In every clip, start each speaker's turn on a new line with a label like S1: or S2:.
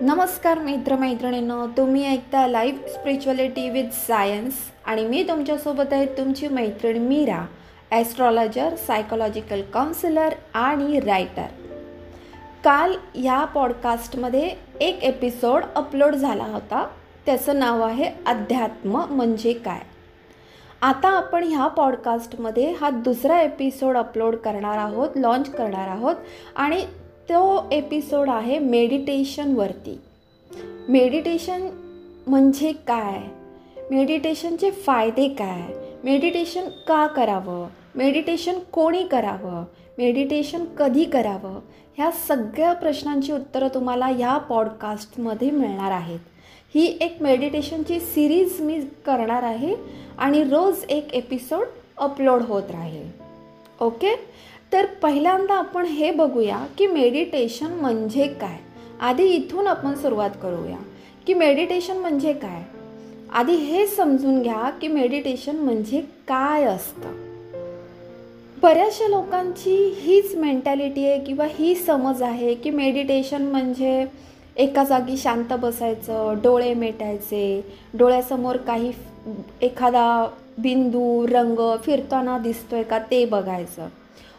S1: नमस्कार मित्रमैत्रिणींनो तुम्ही ऐकता लाईफ स्पिरिच्युअलिटी विथ सायन्स आणि मी तुमच्यासोबत आहे तुमची मैत्रीण मीरा ॲस्ट्रॉलॉजर सायकोलॉजिकल काउन्सिलर आणि रायटर काल ह्या पॉडकास्टमध्ये एक एपिसोड अपलोड झाला होता. त्याचं नाव आहे अध्यात्म म्हणजे काय? आता आपण ह्या पॉडकास्टमध्ये हा दुसरा एपिसोड अपलोड करणार आहोत लॉन्च करणार आहोत आणि तो एपिसोड आहे मेडिटेशनवरती मेडिटेशन म्हणजे काय? मेडिटेशनचे फायदे काय? मेडिटेशन का करावं? मेडिटेशन कोणी करावं? मेडिटेशन कधी करावं? ह्या सगळ्या प्रश्नांची उत्तरं तुम्हाला ह्या पॉडकास्टमध्ये मिळणार आहेत. ही एक मेडिटेशनची सिरीज मी करणार आहे आणि रोज एक एपिसोड अपलोड होत राहील. ओके तर पहिल्यांदा आपण हे बघूया की मेडिटेशन म्हणजे काय. आधी इथून आपण सुरुवात करूया. की मेडिटेशन म्हणजे काय? आधी हे समजून घ्या की मेडिटेशन म्हणजे काय असतं. बऱ्याचशा लोकांची हीच मेंटॅलिटी आहे किंवा ही समज आहे की मेडिटेशन म्हणजे एका जागी शांत बसायचं डोळे मेटायचे डोळ्यासमोर काही एखादा बिंदू रंग फिरताना दिसतोय का ते बघायचं.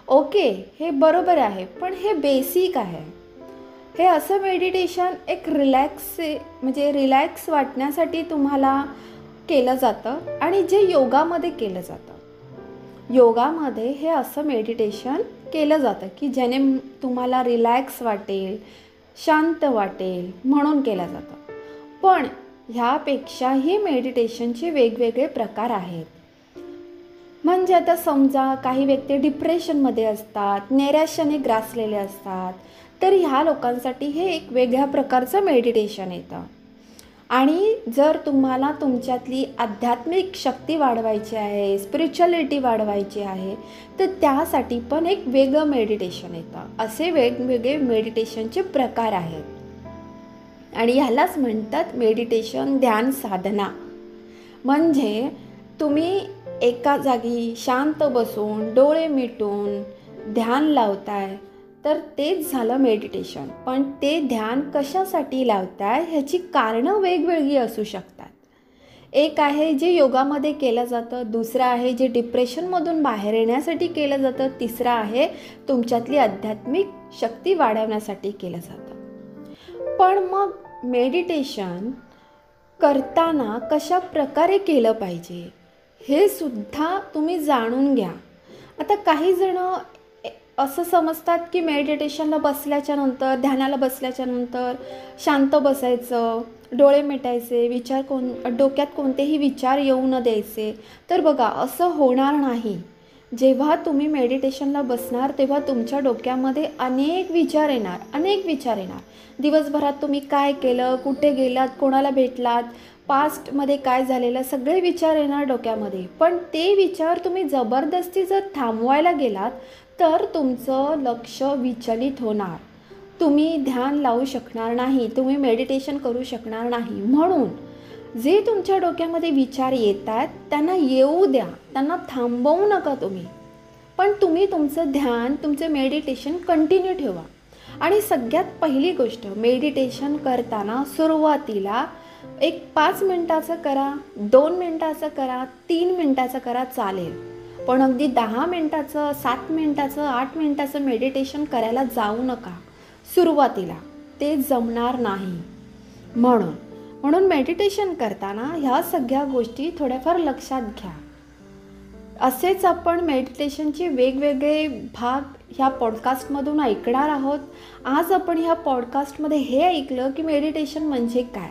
S1: ओके हे बरोबर आहे पण हे बेसिक आहे. हे असं मेडिटेशन एक रिलॅक्स म्हणजे रिलॅक्स वाटण्यासाठी तुम्हाला केलं जातं आणि जे योगामध्ये केलं जातं. योगामध्ये हे असं मेडिटेशन केलं जातं की ज्याने तुम्हाला रिलॅक्स वाटेल शांत वाटेल म्हणून केलं जातं. पण ह्यापेक्षाही मेडिटेशनचे वेगवेगळे प्रकार आहेत. म्हणजे आता समजा काही व्यक्ती डिप्रेशनमध्ये असतात नैराश्याने ग्रासलेले असतात तर ह्या लोकांसाठी हे एक वेगळ्या प्रकारचं मेडिटेशन येतं. आणि जर तुम्हाला तुमच्यातली आध्यात्मिक शक्ती वाढवायची आहे स्पिरिच्युअलिटी वाढवायची आहे तर त्यासाठी पण एक वेगळं मेडिटेशन येतं. असे वेगवेगळे मेडिटेशनचे प्रकार आहेत. आणि ह्यालाच म्हणतात मेडिटेशन ध्यान साधना. म्हणजे तुम्ही एका जागी शांत बसून डोळे मिटून ध्यान लावताय तर तेच झालं मेडिटेशन पण ते ध्यान कशासाठी लावताय ह्याची कारणं वेगवेगळी असू शकतात. एक आहे जे योगामध्ये केलं जातं दुसरं आहे जे डिप्रेशनमधून बाहेर येण्यासाठी केलं जातं तिसरं आहे तुमच्यातली आध्यात्मिक शक्ती वाढवण्यासाठी केलं जातं. पण मग मेडिटेशन करताना कशा प्रकारे केलं पाहिजे हे सुद्धा तुम्ही जाणून घ्या. आता काही जण असं समजतात की मेडिटेशनला बसल्याच्या नंतर ध्यानाला बसल्याच्या नंतर शांत बसायचं डोळे मिटायचे विचार कोण डोक्यात कोणतेही विचार येऊ न द्यायचे. तर बघा असं होणार नाही. जेव्हा तुम्ही मेडिटेशनला बसणार तेव्हा तुमच्या डोक्यामध्ये अनेक विचार येणार अनेक विचार येणार. दिवसभरात तुम्ही काय केलं कुठे गेलात कोणाला भेटलात पास्टमध्ये काय झालेलं सगळे विचार येणार डोक्यामध्ये. पण ते विचार तुम्ही जबरदस्ती जर थांबवायला गेलात तर तुमचं लक्ष विचलित होणार. तुम्ही ध्यान लावू शकणार नाही तुम्ही मेडिटेशन करू शकणार नाही. म्हणून जे तुमच्या डोक्यामध्ये विचार येत आहेत त्यांना येऊ द्या. त्यांना थांबवू नका तुम्ही. पण तुम्ही तुमचं ध्यान तुमचं मेडिटेशन कंटिन्यू ठेवा. आणि सगळ्यात पहिली गोष्ट मेडिटेशन करताना सुरुवातीला एक पाच मिनटाचं करा दोन मिनटाचं करा तीन मिनटाचं करा चालेल. पण अगदी दहा मिनटाचं सात मिनटाचं आठ मिनटाचं मेडिटेशन करायला जाऊ नका. सुरुवातीला. ते जमणार नाही. म्हणून म्हणून मेडिटेशन करताना ह्या सगळ्या गोष्टी थोड्याफार लक्षात घ्या. असेच आपण मेडिटेशनचे वेगवेगळे भाग ह्या पॉडकास्टमधून ऐकणार आहोत. आज आपण ह्या पॉडकास्टमध्ये हे ऐकलं की मेडिटेशन म्हणजे काय?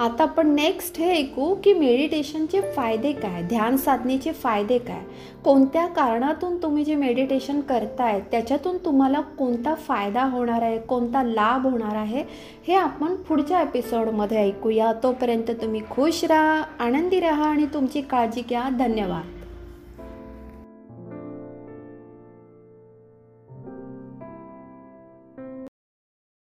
S1: आता आपण नेक्स्ट हे ऐकू की मेडिटेशनचे फायदे काय ध्यान साधनेचे फायदे काय? कोणत्या कारणातून तुम्ही जे मेडिटेशन करताय त्याच्यातून तुम्हाला कोणता फायदा होणार आहे कोणता लाभ होणार आहे हे आपण पुढच्या एपिसोडमध्ये ऐकूया. तोपर्यंत तुम्ही खुश राहा आनंदी राहा आणि तुमची काळजी घ्या. धन्यवाद.